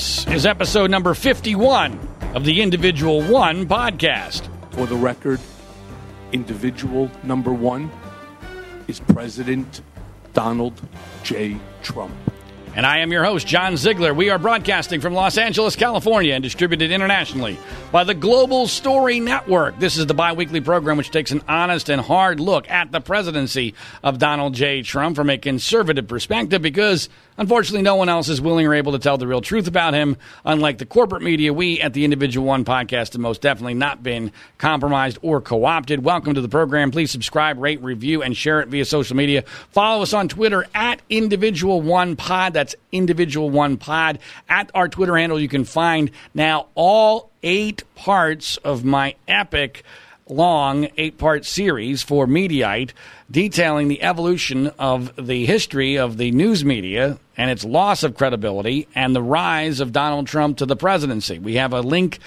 This is episode number 51 of the Individual One podcast. For the record, individual number one is President Donald J. Trump. And I am your host, John Ziegler. We are broadcasting from Los Angeles, California, and distributed internationally by the Global Story Network. This is the bi weekly program which takes an honest and hard look at the presidency of Donald J. Trump from a conservative perspective because Unfortunately, no one else is willing or able to tell the real truth about him. Unlike the corporate media, we at the Individual One podcast have most definitely not been compromised or co opted. Welcome to the program. Please subscribe, rate, review, and share it via social media. Follow us on Twitter at Individual One Pod. That's Individual One Pod. At our Twitter handle, you can find now all eight parts of my epic long eight part series for Mediaite detailing the evolution of the history of the news media and its loss of credibility and the rise of Donald Trump to the presidency. We have a link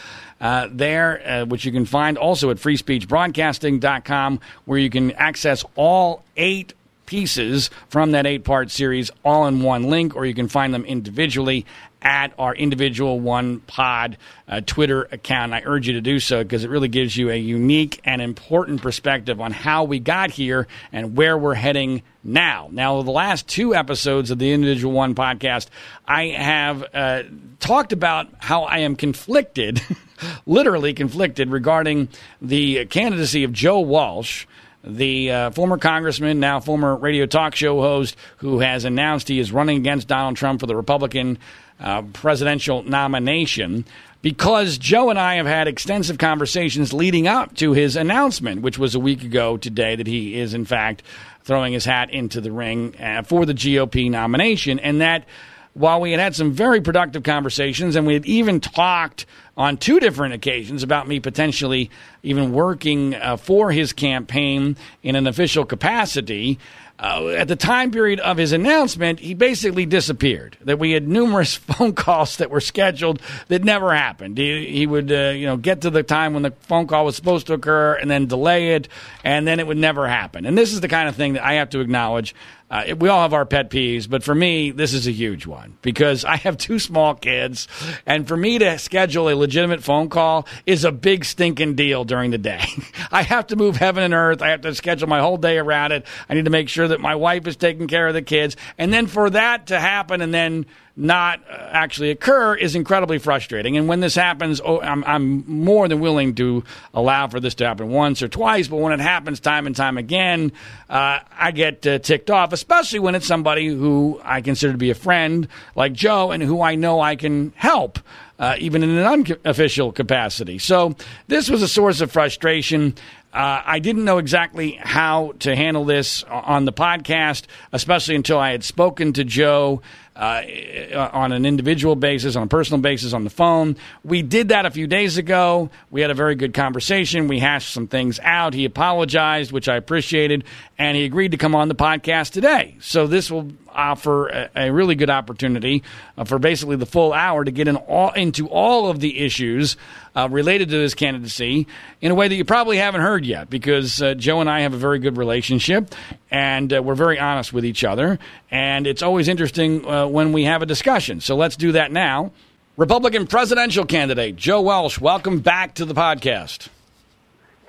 uh, there, uh, which you can find also at freespeechbroadcasting.com, where you can access all eight pieces from that eight part series all in one link, or you can find them individually at our individual one pod uh, Twitter account. I urge you to do so because it really gives you a unique and important perspective on how we got here and where we're heading now. Now, the last two episodes of the Individual One podcast, I have uh, talked about how I am conflicted, literally conflicted, regarding the candidacy of Joe Walsh the uh, former congressman, now former radio talk show host, who has announced he is running against Donald Trump for the Republican uh, presidential nomination. Because Joe and I have had extensive conversations leading up to his announcement, which was a week ago today, that he is, in fact, throwing his hat into the ring uh, for the GOP nomination. And that while we had had some very productive conversations and we had even talked on two different occasions about me potentially even working uh, for his campaign in an official capacity, uh, at the time period of his announcement, he basically disappeared. That we had numerous phone calls that were scheduled that never happened. He, he would, uh, you know, get to the time when the phone call was supposed to occur and then delay it, and then it would never happen. And this is the kind of thing that I have to acknowledge uh, we all have our pet peeves, but for me, this is a huge one because I have two small kids, and for me to schedule a legitimate phone call is a big stinking deal during the day. I have to move heaven and earth. I have to schedule my whole day around it. I need to make sure that my wife is taking care of the kids, and then for that to happen, and then not uh, actually occur is incredibly frustrating. And when this happens, oh, I'm, I'm, more than willing to allow for this to happen once or twice. But when it happens time and time again, uh, I get uh, ticked off, especially when it's somebody who I consider to be a friend like Joe and who I know I can help. Uh, even in an unofficial capacity. So, this was a source of frustration. Uh, I didn't know exactly how to handle this on the podcast, especially until I had spoken to Joe uh, on an individual basis, on a personal basis, on the phone. We did that a few days ago. We had a very good conversation. We hashed some things out. He apologized, which I appreciated, and he agreed to come on the podcast today. So this will offer a, a really good opportunity uh, for basically the full hour to get in all, into all of the issues uh, related to this candidacy in a way that you probably haven't heard yet because uh, Joe and I have a very good relationship and uh, we're very honest with each other. And it's always interesting uh, when we have a discussion. So let's do that now. Republican presidential candidate Joe Walsh, welcome back to the podcast.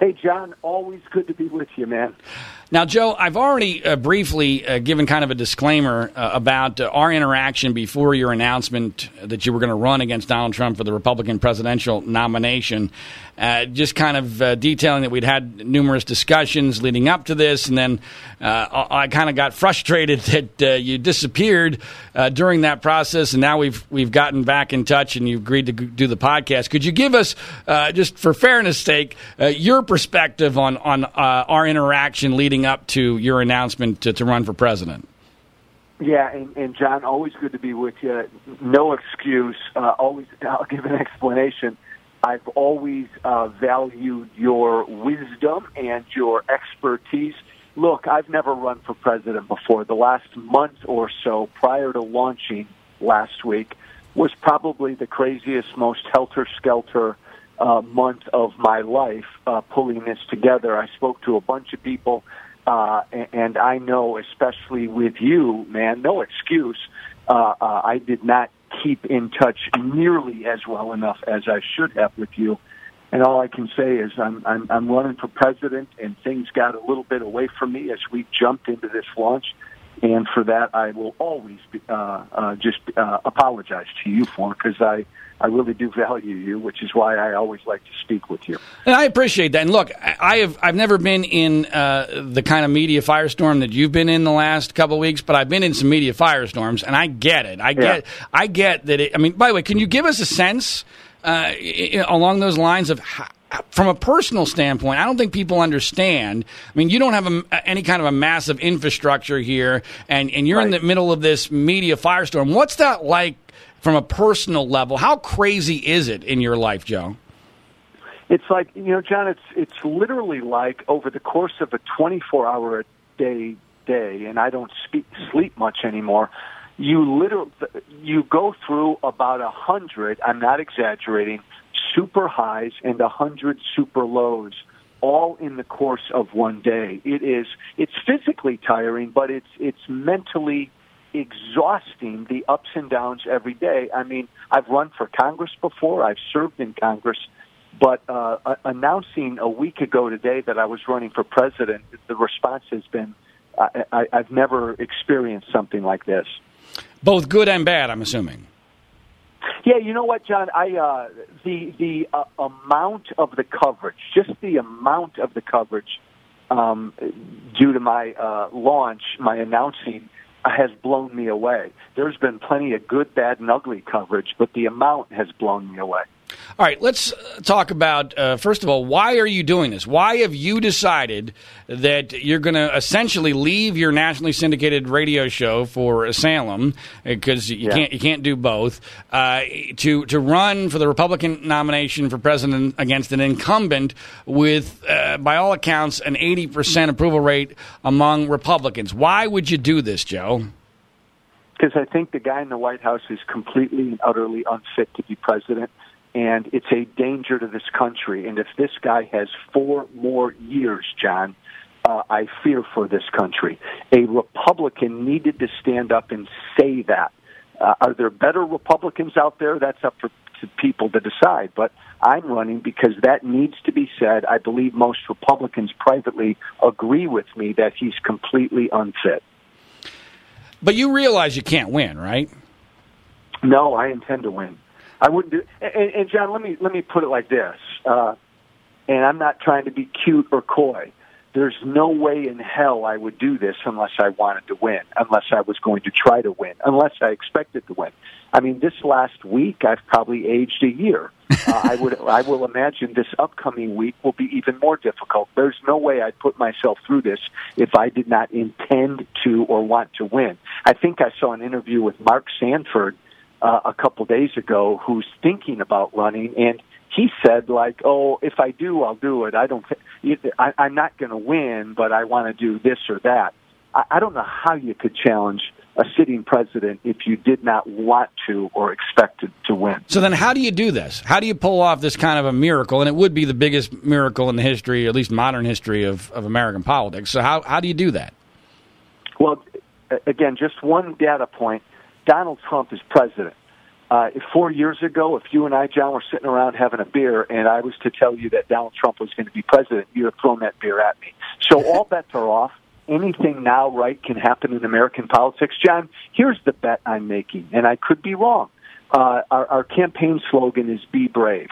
Hey, John, always good to be with you, man. Now, Joe, I've already uh, briefly uh, given kind of a disclaimer uh, about uh, our interaction before your announcement that you were going to run against Donald Trump for the Republican presidential nomination. Uh, just kind of uh, detailing that we'd had numerous discussions leading up to this, and then I kind of got frustrated that you disappeared during that process, and now we've we've gotten back in touch, and you agreed to do the podcast. Could you give us, just for fairness' sake, your perspective on on our interaction leading leading up to your announcement to, to run for president. Yeah, and, and John, always good to be with you. No excuse. Uh, always, I'll give an explanation. I've always uh, valued your wisdom and your expertise. Look, I've never run for president before. The last month or so prior to launching last week was probably the craziest, most helter skelter uh, month of my life uh, pulling this together. I spoke to a bunch of people uh, and I know, especially with you, man, no excuse. Uh, uh, I did not keep in touch nearly as well enough as I should have with you. And all I can say is I'm, I'm, I'm running for president, and things got a little bit away from me as we jumped into this launch. And for that, I will always be, uh, uh, just uh, apologize to you for because I, I really do value you, which is why I always like to speak with you. And I appreciate that. And look, I have I've never been in uh, the kind of media firestorm that you've been in the last couple of weeks, but I've been in some media firestorms, and I get it. I get yeah. I get that. It, I mean, by the way, can you give us a sense? uh, along those lines of how, from a personal standpoint, I don't think people understand. I mean, you don't have a, any kind of a massive infrastructure here, and, and you're right. in the middle of this media firestorm. What's that like from a personal level? How crazy is it in your life, Joe? It's like you know, John. It's it's literally like over the course of a 24 hour a day day, and I don't speak, sleep much anymore you literally you go through about a hundred. I'm not exaggerating. Super highs and a hundred super lows, all in the course of one day. It is. It's physically tiring, but it's it's mentally exhausting. The ups and downs every day. I mean, I've run for Congress before. I've served in Congress. But uh, announcing a week ago today that I was running for president, the response has been I, I, I've never experienced something like this. Both good and bad, I'm assuming. Yeah, you know what, John? I uh, the the uh, amount of the coverage, just the amount of the coverage, um, due to my uh, launch, my announcing, has blown me away. There's been plenty of good, bad, and ugly coverage, but the amount has blown me away. All right, let's talk about uh, first of all, why are you doing this? Why have you decided that you're going to essentially leave your nationally syndicated radio show for Salem because you yeah. can't you can't do both uh, to to run for the Republican nomination for president against an incumbent with, uh, by all accounts, an 80 percent approval rate among Republicans? Why would you do this, Joe? Because I think the guy in the White House is completely and utterly unfit to be president and it's a danger to this country. And if this guy has four more years, John, uh, I fear for this country. A Republican needed to stand up and say that. Uh, are there better Republicans out there? That's up for to people to decide. But I'm running because that needs to be said. I believe most Republicans privately agree with me that he's completely unfit. But you realize you can't win, right? No, I intend to win. I wouldn't do. And, and John, let me let me put it like this. Uh, and I'm not trying to be cute or coy. There's no way in hell I would do this unless I wanted to win, unless I was going to try to win, unless I expected to win. I mean, this last week I've probably aged a year. uh, I would, I will imagine this upcoming week will be even more difficult. There's no way I'd put myself through this if I did not intend to or want to win. I think I saw an interview with Mark Sanford uh, a couple days ago who's thinking about running, and he said like, "Oh, if I do, I'll do it. I don't. I, I'm not going to win, but I want to do this or that." I, I don't know how you could challenge a sitting president if you did not want to or expected to win. So then, how do you do this? How do you pull off this kind of a miracle? And it would be the biggest miracle in the history, at least modern history of, of American politics. So how how do you do that? Well, again, just one data point Donald Trump is president. Uh, four years ago, if you and I, John, were sitting around having a beer and I was to tell you that Donald Trump was going to be president, you'd have thrown that beer at me. So all bets are off. Anything now, right, can happen in American politics. John, here's the bet I'm making, and I could be wrong. Uh, our, our campaign slogan is Be Brave.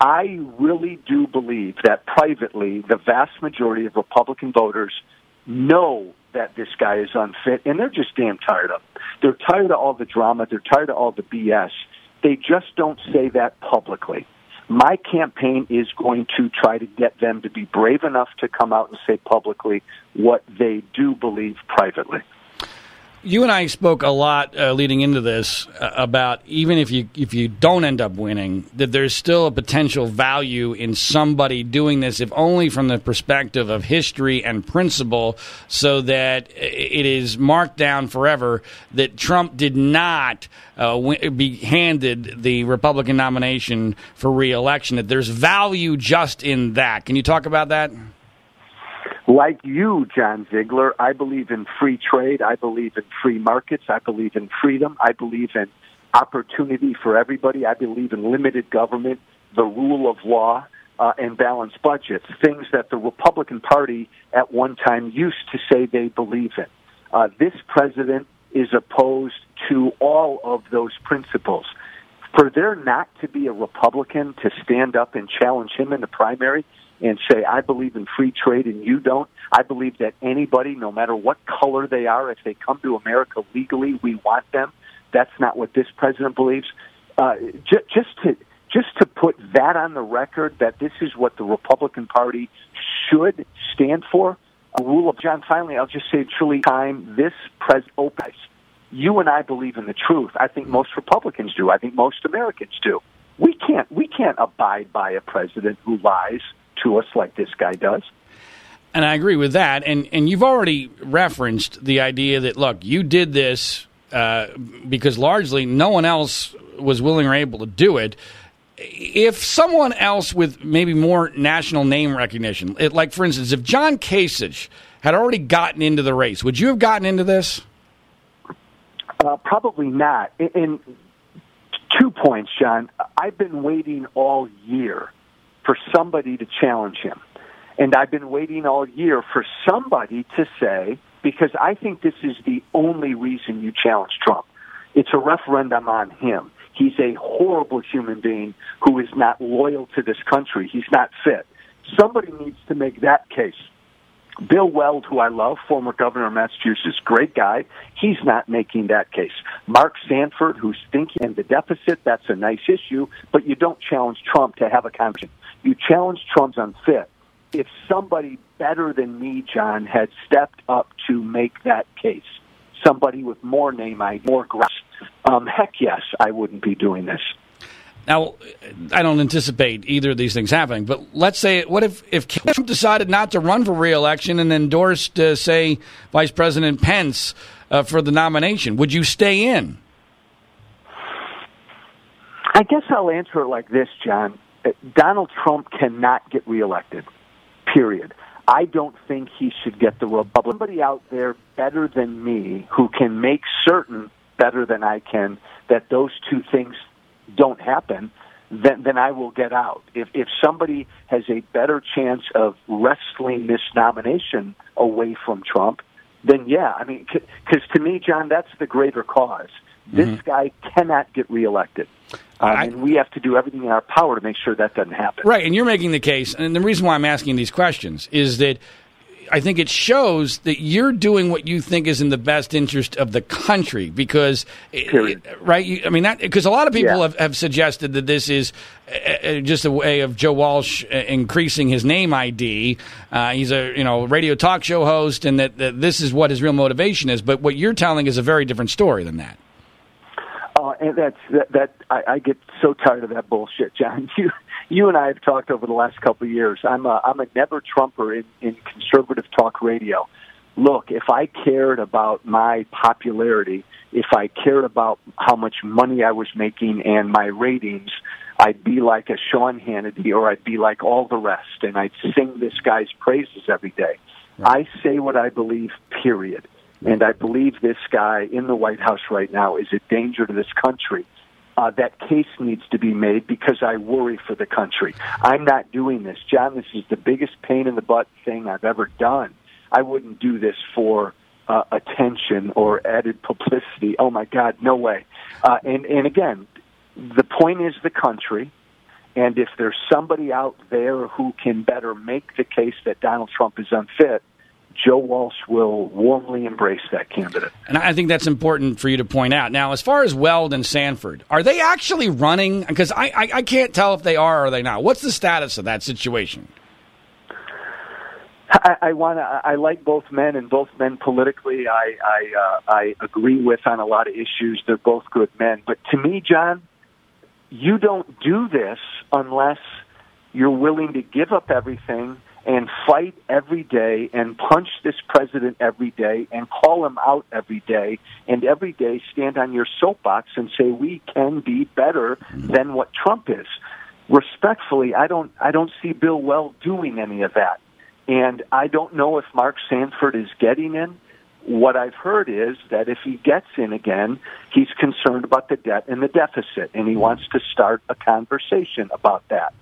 I really do believe that privately, the vast majority of Republican voters know that this guy is unfit, and they're just damn tired of. They're tired of all the drama. They're tired of all the BS. They just don't say that publicly. My campaign is going to try to get them to be brave enough to come out and say publicly what they do believe privately you and I spoke a lot uh, leading into this uh, about even if you if you don't end up winning, that there's still a potential value in somebody doing this, if only from the perspective of history and principle, so that it is marked down forever that Trump did not uh, be handed the Republican nomination for reelection. That there's value just in that. Can you talk about that? Like you, John Ziegler, I believe in free trade. I believe in free markets. I believe in freedom. I believe in opportunity for everybody. I believe in limited government, the rule of law, uh, and balanced budgets, things that the Republican Party at one time used to say they believe in. Uh, this president is opposed to all of those principles. For there not to be a Republican to stand up and challenge him in the primary and say, I believe in free trade and you don't, I believe that anybody, no matter what color they are, if they come to America legally, we want them. That's not what this president believes. Uh, j- just to just to put that on the record that this is what the Republican Party should stand for. A rule of John. Finally, I'll just say, truly, time this president opens. You and I believe in the truth. I think most Republicans do. I think most Americans do. We can't. We can't abide by a president who lies to us like this guy does. And I agree with that. And and you've already referenced the idea that look, you did this uh, because largely no one else was willing or able to do it if someone else with maybe more national name recognition, it, like for instance, if John Kasich had already gotten into the race, would you have gotten into this? Uh, probably not. In, in two points, John, I've been waiting all year for somebody to challenge him. And I've been waiting all year for somebody to say, because I think this is the only reason you challenge Trump. It's a referendum on him. He's a horrible human being who is not loyal to this country. He's not fit. Somebody needs to make that case. Bill Weld, who I love, former governor of Massachusetts, great guy, he's not making that case. Mark Sanford, who's thinking in the deficit, that's a nice issue, but you don't challenge Trump to have a conversation. You challenge Trump's unfit. If somebody better than me, John, had stepped up to make that case, somebody with more name ID, more grasp, um, heck yes, I wouldn't be doing this. Now, I don't anticipate either of these things happening, but let's say, what if, if Trump decided not to run for reelection and endorsed, uh, say, Vice President Pence uh, for the nomination? Would you stay in? I guess I'll answer it like this, John. Uh, Donald Trump cannot get reelected, period. I don't think he should get the Republican. Somebody out there better than me who can make certain better than I can that those two things don't happen, then then I will get out. If if somebody has a better chance of wrestling this nomination away from Trump, then yeah, I mean, because to me, John, that's the greater cause. This mm-hmm. guy cannot get reelected. Um, I, and we have to do everything in our power to make sure that doesn't happen. Right, and you're making the case, and the reason why I'm asking these questions is that I think it shows that you're doing what you think is in the best interest of the country because, Period. right? You, I mean, that because a lot of people yeah. have, have suggested that this is uh, just a way of Joe Walsh increasing his name ID. Uh, he's a you know radio talk show host, and that, that this is what his real motivation is. But what you're telling is a very different story than that. Oh, and that's that. that I, I get so tired of that bullshit, John. You you and I have talked over the last couple of years. I'm a I'm a never Trumper in, in conservative talk radio. Look, if I cared about my popularity, if I cared about how much money I was making and my ratings, I'd be like a Sean Hannity or I'd be like all the rest, and I'd sing this guy's praises every day. Right. I say what I believe. Period. And I believe this guy in the White House right now is a danger to this country uh, that case needs to be made because I worry for the country. I'm not doing this. John, this is the biggest pain in the butt thing I've ever done. I wouldn't do this for uh, attention or added publicity. Oh my God, no way. Uh, and, and again, the point is the country. And if there's somebody out there who can better make the case that Donald Trump is unfit, Joe Walsh will warmly embrace that candidate. And I think that's important for you to point out. Now, as far as Weld and Sanford, are they actually running? Because I, I, I can't tell if they are or they not. What's the status of that situation? I, I want to. I like both men, and both men politically, I I, uh, I agree with on a lot of issues. They're both good men, but to me, John, you don't do this unless you're willing to give up everything and fight every day and punch this president every day and call him out every day and every day stand on your soapbox and say we can be better mm-hmm. than what Trump is. Respectfully, I don't I don't see Bill Weld doing any of that. And I don't know if Mark Sanford is getting in. what I've heard is that if he gets in again, he's concerned about the debt and the deficit, and he mm-hmm. wants to start a conversation about that.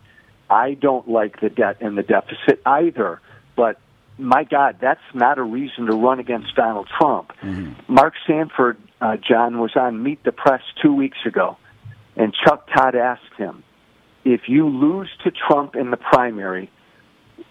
I don't like the debt and the deficit either, but my God, that's not a reason to run against Donald Trump. Mm-hmm. Mark Sanford, uh, John, was on Meet the Press two weeks ago, and Chuck Todd asked him, if you lose to Trump in the primary,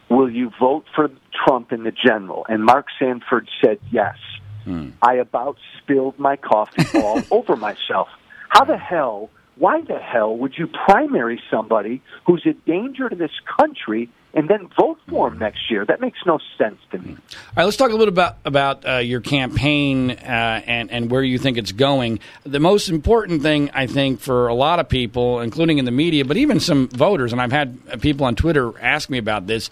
will you vote for Trump in the general? And Mark Sanford said yes. Hmm. I about spilled my coffee all over myself. How the hell, why the hell would you primary somebody who's a danger to this country and then vote for him next year. That makes no sense to me. All right, let's talk a little about about uh, your campaign uh, and and where you think it's going. The most important thing I think for a lot of people, including in the media, but even some voters, and I've had people on Twitter ask me about this,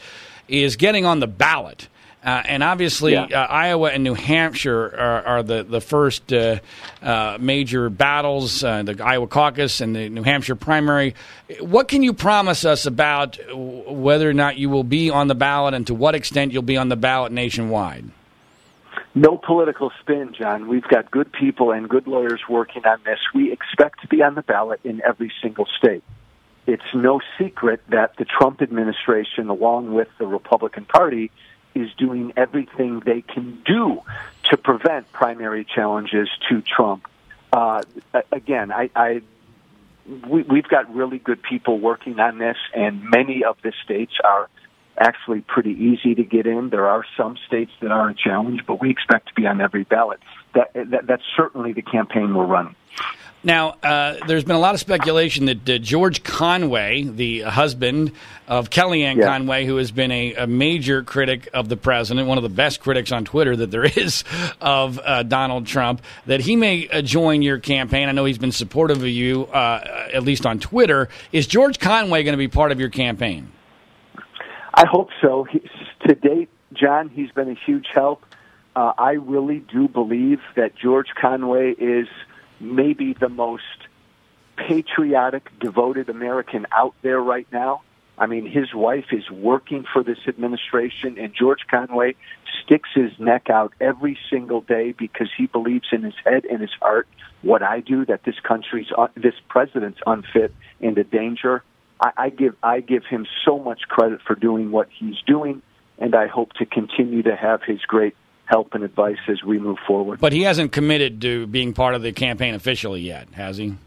is getting on the ballot. Uh, and obviously, yeah. uh, Iowa and New Hampshire are, are the the first uh, uh major battles. Uh, the Iowa caucus and the New Hampshire primary. What can you promise us about whether or not you will be on the ballot, and to what extent you'll be on the ballot nationwide? No political spin, John. We've got good people and good lawyers working on this. We expect to be on the ballot in every single state. It's no secret that the Trump administration, along with the Republican Party, is doing everything they can do to prevent primary challenges to Trump. Uh, again, I, I we, we've got really good people working on this, and many of the states are actually pretty easy to get in. There are some states that are a challenge, but we expect to be on every ballot. That, that that's certainly the campaign we're running. Now, uh, there's been a lot of speculation that uh, George Conway, the husband of Kellyanne yeah. Conway, who has been a, a, major critic of the president, one of the best critics on Twitter that there is of uh, Donald Trump, that he may uh, join your campaign. I know he's been supportive of you, uh, at least on Twitter. Is George Conway going to be part of your campaign? I hope so. He, to date, John, he's been a huge help. Uh, I really do believe that George Conway is – maybe the most patriotic, devoted American out there right now. I mean, his wife is working for this administration, and George Conway sticks his neck out every single day because he believes in his head and his heart what I do that this country's uh, this president's unfit and a danger. I, I give I give him so much credit for doing what he's doing, and I hope to continue to have his great help and advice as we move forward. But he hasn't committed to being part of the campaign officially yet, has he?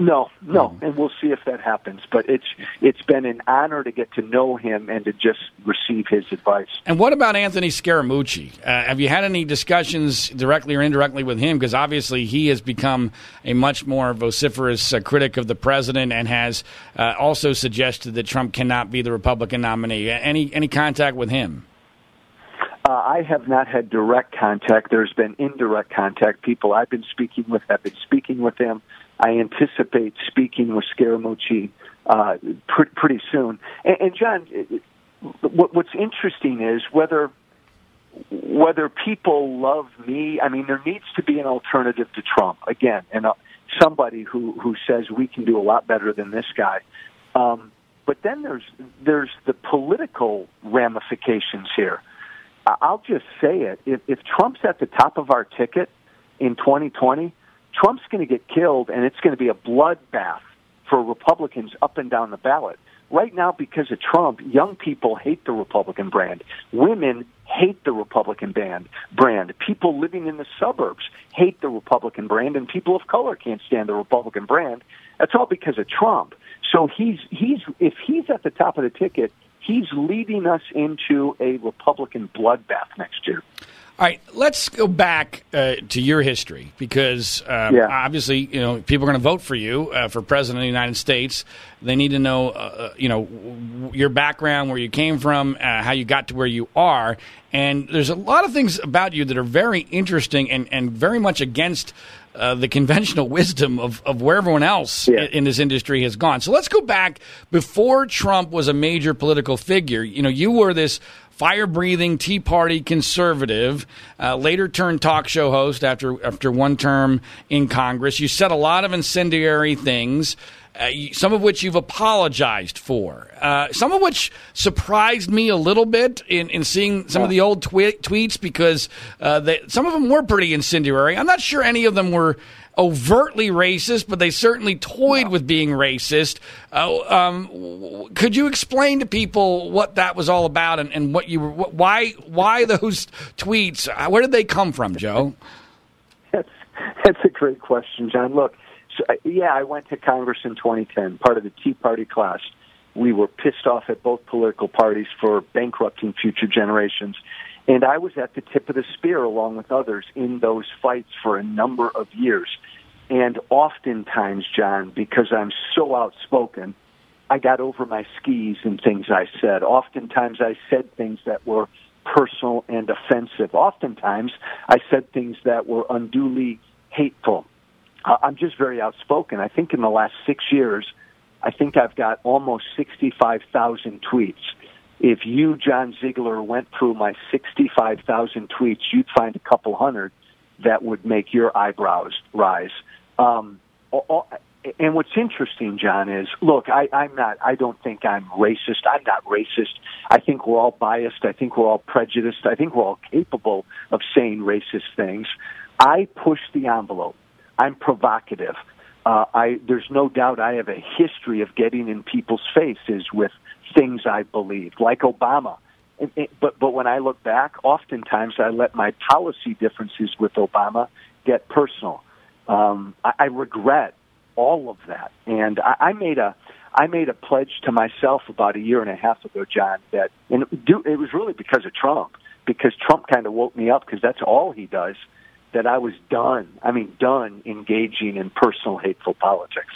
No, no, and we'll see if that happens. But it's it's been an honor to get to know him and to just receive his advice. And what about Anthony Scaramucci? Uh, have you had any discussions directly or indirectly with him? Because obviously he has become a much more vociferous uh, critic of the president and has uh, also suggested that Trump cannot be the Republican nominee. Any any contact with him? Uh, I have not had direct contact. There's been indirect contact. People I've been speaking with have been speaking with him. I anticipate speaking with Scaramucci uh, pr- pretty soon. And, and John, what, what's interesting is whether whether people love me. I mean, there needs to be an alternative to Trump again, and uh, somebody who who says we can do a lot better than this guy. Um, but then there's there's the political ramifications here. I'll just say it. If, if Trump's at the top of our ticket in 2020, Trump's going to get killed, and it's going to be a bloodbath for Republicans up and down the ballot. Right now, because of Trump, young people hate the Republican brand. Women hate the Republican band brand. People living in the suburbs hate the Republican brand, and people of color can't stand the Republican brand. That's all because of Trump. So he's he's if he's at the top of the ticket, he's leading us into a Republican bloodbath next year. All right, let's go back uh, to your history because um, yeah. obviously, you know, people are going to vote for you uh, for president of the United States. They need to know, uh, uh you know, your background, where you came from, uh, how you got to where you are, and there's a lot of things about you that are very interesting and and very much against uh, the conventional wisdom of, of where everyone else yeah. in this industry has gone. So let's go back before Trump was a major political figure. You know, you were this fire breathing Tea Party conservative, uh, later turned talk show host after after one term in Congress. You said a lot of incendiary things. Uh, some of which you've apologized for, uh, some of which surprised me a little bit in, in seeing some of the old twi- tweets because uh, they, some of them were pretty incendiary. I'm not sure any of them were overtly racist, but they certainly toyed with being racist. Uh, um, could you explain to people what that was all about and, and what you were, why why those tweets? Uh, where did they come from, Joe? That's that's a great question, John. Look, Uh, yeah, I went to Congress in 2010, part of the Tea Party class. We were pissed off at both political parties for bankrupting future generations. And I was at the tip of the spear along with others in those fights for a number of years. And oftentimes, John, because I'm so outspoken, I got over my skis in things I said. Oftentimes, I said things that were personal and offensive. Oftentimes, I said things that were unduly hateful. I'm just very outspoken. I think in the last six years, I think I've got almost 65,000 tweets. If you, John Ziegler, went through my 65,000 tweets, you'd find a couple hundred that would make your eyebrows rise. Um, and what's interesting, John, is look, I, I'm not, I don't think I'm racist. I'm not racist. I think we're all biased. I think we're all prejudiced. I think we're all capable of saying racist things. I push the envelope. I'm provocative. Uh, I, there's no doubt I have a history of getting in people's faces with things I believed, like Obama. but but when I look back, oftentimes I let my policy differences with Obama get personal. Um, I, I regret all of that, and I, I made a I made a pledge to myself about a year and a half ago, John, that and it was really because of Trump, because Trump kind of woke me up because that's all he does. That I was done. I mean, done engaging in personal hateful politics.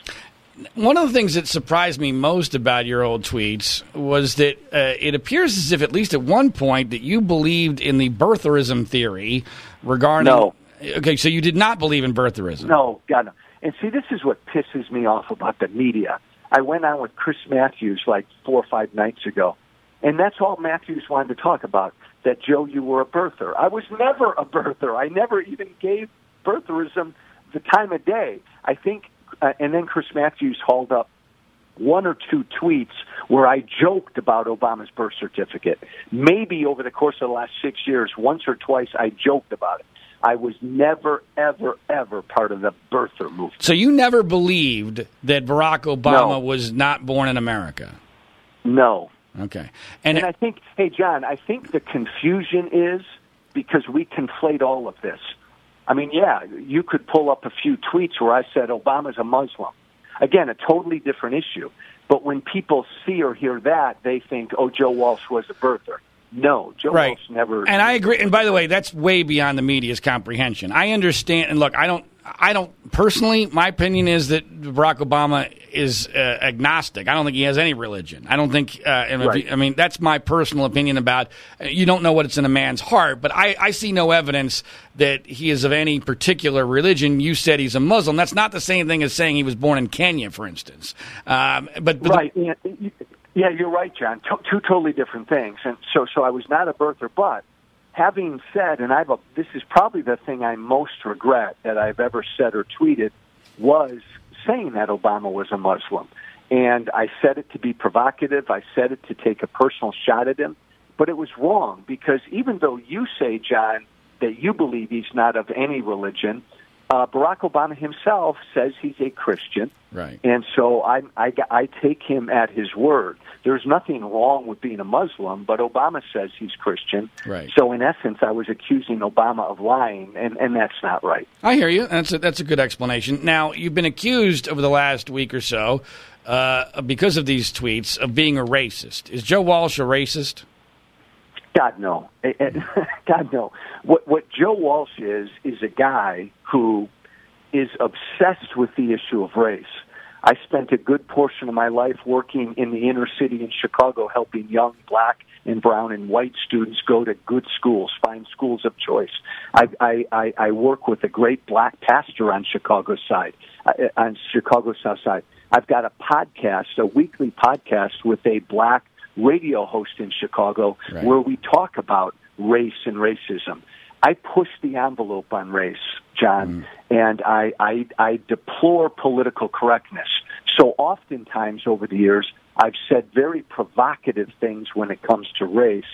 One of the things that surprised me most about your old tweets was that uh, it appears as if, at least at one point, that you believed in the birtherism theory regarding. No. Okay, so you did not believe in birtherism. No, God, no. And see, this is what pisses me off about the media. I went on with Chris Matthews like four or five nights ago, and that's all Matthews wanted to talk about. That Joe, you were a birther. I was never a birther. I never even gave birtherism the time of day. I think, uh, and then Chris Matthews hauled up one or two tweets where I joked about Obama's birth certificate. Maybe over the course of the last six years, once or twice, I joked about it. I was never, ever, ever part of the birther movement. So you never believed that Barack Obama no. was not born in America? No. Okay. And, and I think, hey, John, I think the confusion is because we conflate all of this. I mean, yeah, you could pull up a few tweets where I said Obama's a Muslim. Again, a totally different issue. But when people see or hear that, they think, oh, Joe Walsh was a birther. No, Joe right. Walsh never. And I agree. And by the way, that's way beyond the media's comprehension. I understand. And look, I don't. I don't personally. My opinion is that Barack Obama is uh, agnostic. I don't think he has any religion. I don't think. Uh, right. I mean, that's my personal opinion about. Uh, you don't know what's in a man's heart, but I, I see no evidence that he is of any particular religion. You said he's a Muslim. That's not the same thing as saying he was born in Kenya, for instance. Um, but, but right. The, yeah, you're right, John. Two, two totally different things. And so, so I was not a birther, but having said, and I've, a, this is probably the thing I most regret that I've ever said or tweeted, was saying that Obama was a Muslim. And I said it to be provocative. I said it to take a personal shot at him. But it was wrong because even though you say, John, that you believe he's not of any religion, uh, Barack Obama himself says he's a Christian. Right. And so I, I, I take him at his word. There's nothing wrong with being a Muslim, but Obama says he's Christian. Right. So in essence, I was accusing Obama of lying, and, and that's not right. I hear you. That's a, that's a good explanation. Now, you've been accused over the last week or so, uh, because of these tweets, of being a racist. Is Joe Walsh a racist? God no, God no. What what Joe Walsh is is a guy who is obsessed with the issue of race. I spent a good portion of my life working in the inner city in Chicago, helping young black and brown and white students go to good schools, find schools of choice. I, I, I, I work with a great black pastor on Chicago side, uh, on Chicago South Side. I've got a podcast, a weekly podcast with a black radio host in Chicago right. where we talk about race and racism. I push the envelope on race, John, mm. and I, I, I deplore political correctness. So oftentimes over the years, I've said very provocative things when it comes to race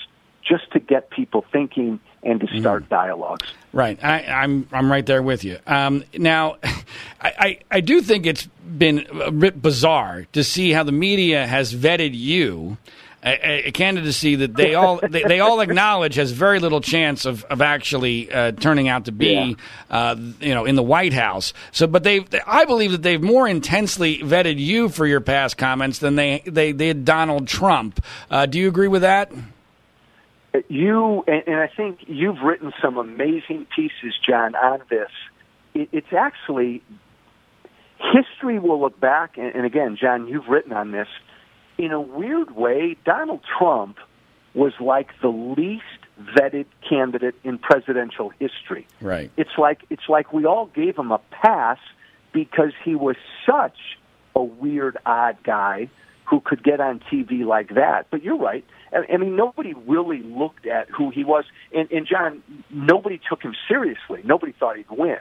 just to get people thinking and to start mm. dialogues. Right, I, am I'm, I'm right there with you. Um, now, I, I, I do think it's been a bit bizarre to see how the media has vetted you a, a, candidacy that they all they, they, all acknowledge has very little chance of of actually uh, turning out to be yeah. uh, you know in the White House. So, but they I believe that they've more intensely vetted you for your past comments than they they, did Donald Trump. Uh, do you agree with that? You and, I think you've written some amazing pieces, John, on this. It, it's actually history will look back, and again, John, you've written on this in a weird way, Donald Trump was like the least vetted candidate in presidential history. Right. It's like it's like we all gave him a pass because he was such a weird, odd guy who could get on TV like that. But you're right. I mean, nobody really looked at who he was. And, and John, nobody took him seriously. Nobody thought he'd win.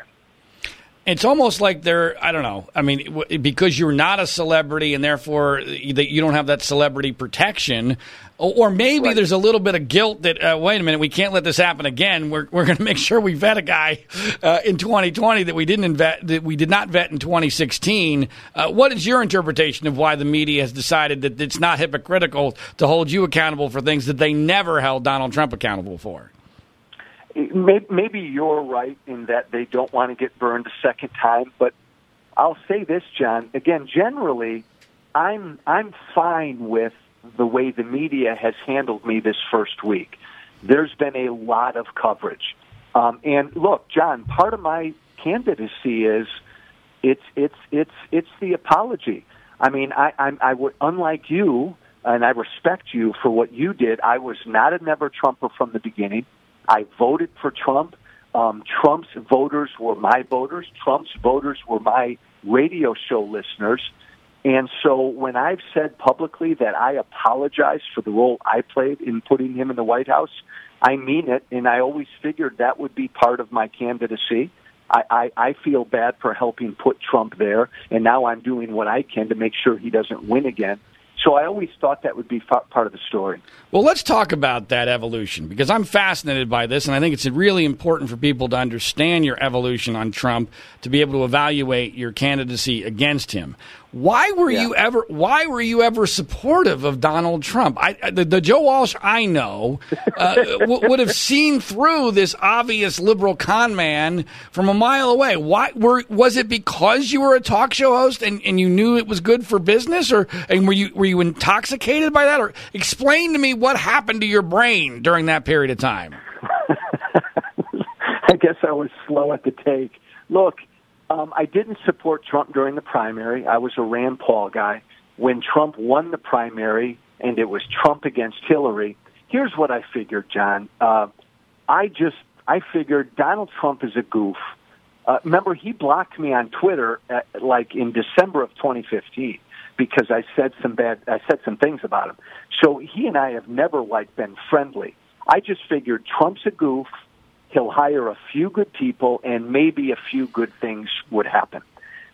It's almost like they're, I don't know. I mean, because you're not a celebrity and therefore that you don't have that celebrity protection. Or maybe right. there's a little bit of guilt that, uh, wait a minute, we can't let this happen again. We're, we're going to make sure we vet a guy uh, in 2020 that we didn't vet, that we did not vet in 2016. Uh, what is your interpretation of why the media has decided that it's not hypocritical to hold you accountable for things that they never held Donald Trump accountable for? Maybe you're right in that they don't want to get burned a second time, but I'll say this, John. Again, generally, I'm I'm fine with the way the media has handled me this first week. There's been a lot of coverage, um, and look, John. Part of my candidacy is it's it's it's it's the apology. I mean, I I'm, I would unlike you, and I respect you for what you did. I was not a never Trumper from the beginning. I voted for Trump. Um, Trump's voters were my voters. Trump's voters were my radio show listeners. And so when I've said publicly that I apologize for the role I played in putting him in the White House, I mean it. And I always figured that would be part of my candidacy. I, I, I feel bad for helping put Trump there, and now I'm doing what I can to make sure he doesn't win again. So I always thought that would be part of the story. Well, let's talk about that evolution because I'm fascinated by this, and I think it's really important for people to understand your evolution on Trump to be able to evaluate your candidacy against him. Why were yeah. you ever? Why were you ever supportive of Donald Trump? I, the, the Joe Walsh I know uh, w- would have seen through this obvious liberal con man from a mile away. Why were? Was it because you were a talk show host and, and you knew it was good for business, or and were you were you intoxicated by that? Or explain to me what happened to your brain during that period of time. I guess I was slow at the take. Look um, I didn't support Trump during the primary. I was a Rand Paul guy. When Trump won the primary and it was Trump against Hillary, here's what I figured, John. Uh, I just I figured Donald Trump is a goof. Uh, remember, he blocked me on Twitter at, like in December of 2015 because I said some bad I said some things about him. So he and I have never like been friendly. I just figured Trump's a goof. He'll hire a few good people, and maybe a few good things would happen.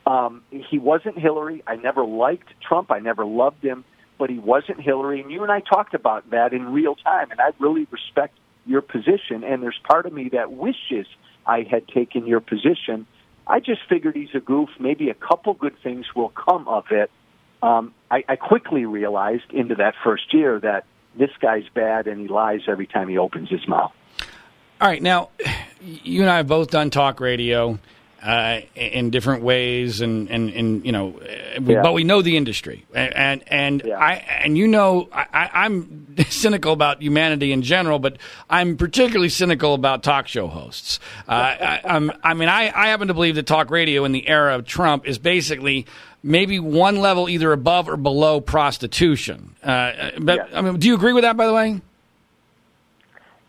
Um, he wasn't Hillary. I never liked Trump. I never loved him, but he wasn't Hillary. And you and I talked about that in real time, and I really respect your position. And there's part of me that wishes I had taken your position. I just figured he's a goof. Maybe a couple good things will come of it. Um, I, I quickly realized into that first year that this guy's bad and he lies every time he opens his mouth. All right, now you and I have both done talk radio uh, in different ways, and, and, and you know, yeah. but we know the industry, and and yeah. I and you know, I, I'm cynical about humanity in general, but I'm particularly cynical about talk show hosts. Uh, I, I, mean, I, I happen to believe that talk radio in the era of Trump is basically maybe one level either above or below prostitution. Uh, but yes. I mean, do you agree with that? By the way.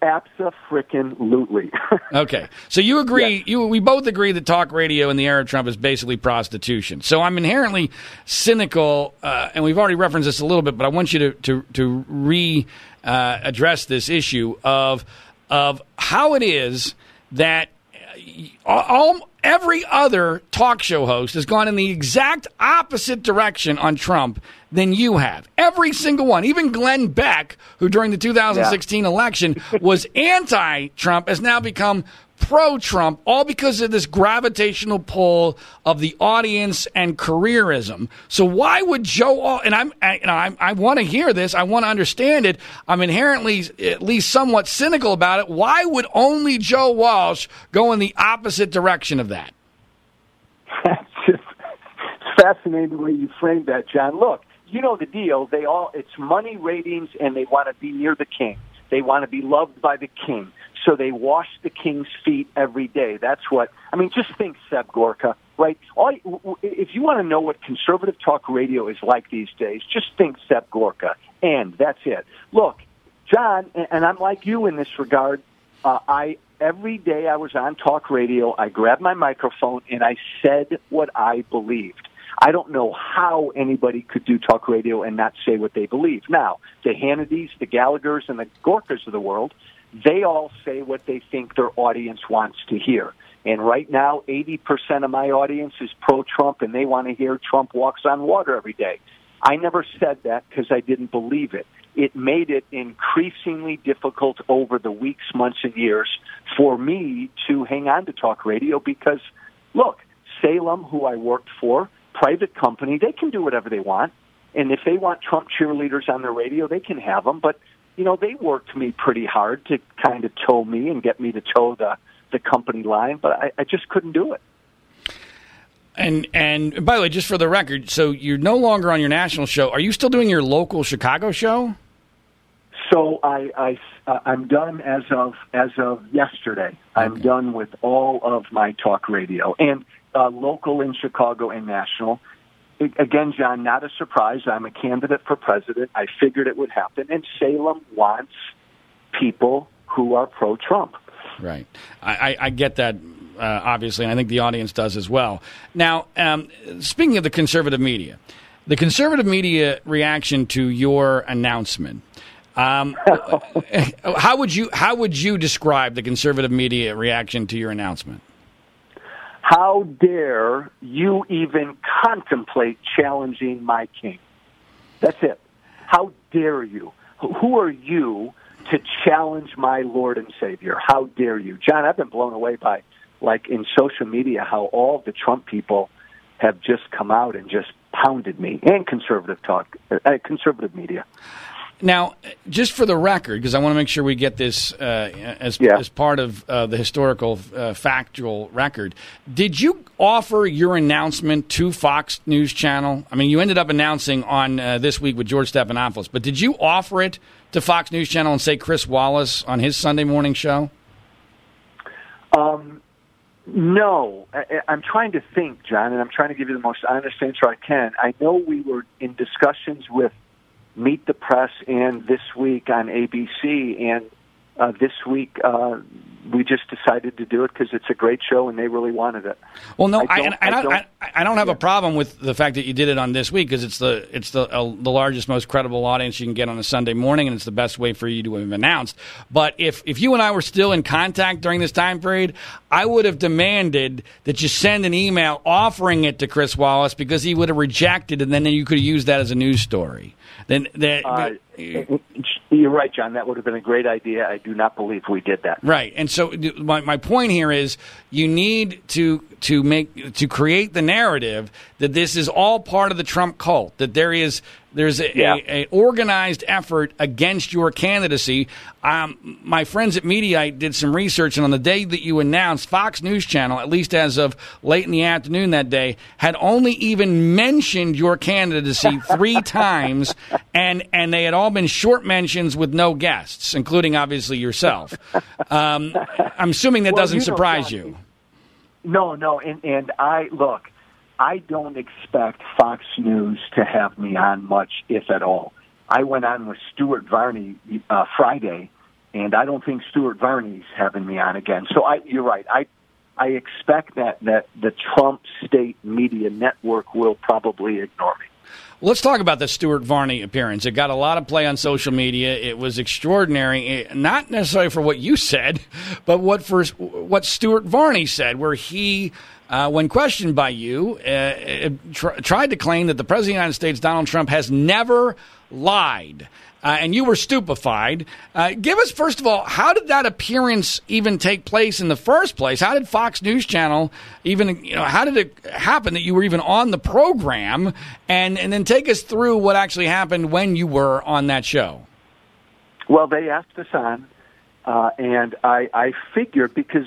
Abso-freaking-lutely. okay, so you agree? Yes. You we both agree that talk radio in the era of Trump is basically prostitution. So I'm inherently cynical, uh, and we've already referenced this a little bit, but I want you to to to re uh, address this issue of of how it is that all every other talk show host has gone in the exact opposite direction on Trump than you have. Every single one. Even Glenn Beck, who during the 2016 yeah. election was anti Trump, has now become pro Trump, all because of this gravitational pull of the audience and careerism. So why would Joe? Walsh, and I'm, I, you know, I, I want to hear this. I want to understand it. I'm inherently at least somewhat cynical about it. Why would only Joe Walsh go in the opposite direction of that? That's just fascinating the way you framed that, John. Look, you know the deal. They all it's money, ratings, and they want to be near the king. They want to be loved by the king. So they wash the king's feet every day. That's what, I mean, just think, Seb Gorka, right? All, if you want to know what conservative talk radio is like these days, just think Seb Gorka. And that's it. Look, John, and I'm like you in this regard, uh, I, every day I was on talk radio, I grabbed my microphone and I said what I believed. I don't know how anybody could do talk radio and not say what they believe. Now, the Hannitys, the Gallaghers, and the Gorkas of the world, they all say what they think their audience wants to hear. And right now, 80% of my audience is pro Trump and they want to hear Trump walks on water every day. I never said that because I didn't believe it. It made it increasingly difficult over the weeks, months, and years for me to hang on to talk radio because, look, Salem, who I worked for, private company, they can do whatever they want. And if they want Trump cheerleaders on their radio, they can have them. But you know, they worked me pretty hard to kind of tow me and get me to toe the the company line, but I, I just couldn't do it. And and by the way, just for the record, so you're no longer on your national show. Are you still doing your local Chicago show? So I, I uh, I'm done as of as of yesterday. Okay. I'm done with all of my talk radio and uh, local in Chicago and national again, John, not a surprise. I'm a candidate for president. I figured it would happen, and Salem wants people who are pro Trump. Right. I, I get that. Uh, obviously, and I think the audience does as well. Now, um, speaking of the conservative media, the conservative media reaction to your announcement. Um, how would you how would you describe the conservative media reaction to your announcement? How dare you even contemplate challenging my king? That's it. How dare you? Who are you to challenge my Lord and Savior? How dare you? John, I've been blown away by, like, in social media, how all the Trump people have just come out and just pounded me and conservative talk, uh, conservative media. Now, just for the record, because I want to make sure we get this uh, as, yeah. as part of uh, the historical uh, factual record, did you offer your announcement to Fox News Channel? I mean, you ended up announcing on uh, this week with George Stephanopoulos, but did you offer it to Fox News Channel and say Chris Wallace on his Sunday morning show? Um, no, I, I'm trying to think, John, and I'm trying to give you the most honest answer I can. I know we were in discussions with Meet the Press and This Week on ABC. And uh, this week, uh, we just decided to do it because it's a great show and they really wanted it. Well, no, I don't, I, I, don't, I, I don't have yeah. a problem with the fact that you did it on this week because it's the it's the uh, the largest, most credible audience you can get on a Sunday morning, and it's the best way for you to have announced. But if if you and I were still in contact during this time period, I would have demanded that you send an email offering it to Chris Wallace because he would have rejected, and then you could have used that as a news story. Then that. Uh, you're right, John. That would have been a great idea. I do not believe we did that. Right, and so my my point here is you need to to make to create the narrative that this is all part of the Trump cult. That there is there's a, yeah. a, a organized effort against your candidacy. Um, my friends at Mediaite did some research, and on the day that you announced, Fox News Channel, at least as of late in the afternoon that day, had only even mentioned your candidacy three times, and and they had all been short mentions with no guests, including obviously yourself. Um, I'm assuming that well, doesn't you surprise you. No, no, and and I look. I don't expect Fox News to have me on much, if at all. I went on with Stuart Varney uh, Friday, and I don't think Stuart Varney's having me on again. So I, you're right. I I expect that that the Trump state media network will probably ignore me. Let's talk about the Stuart Varney appearance. It got a lot of play on social media. It was extraordinary, eh, not necessarily for what you said, but what for what Stuart Varney said, where he, uh, when questioned by you, uh, tr- tried to claim that the President of the United States, Donald Trump, has never lied uh, and you were stupefied. Uh, give us, first of all, how did that appearance even take place in the first place? How did Fox News Channel even, you know, how did it happen that you were even on the program? And, and then take us through what actually happened when you were on that show. Well, they asked us on, uh, and I, I figured because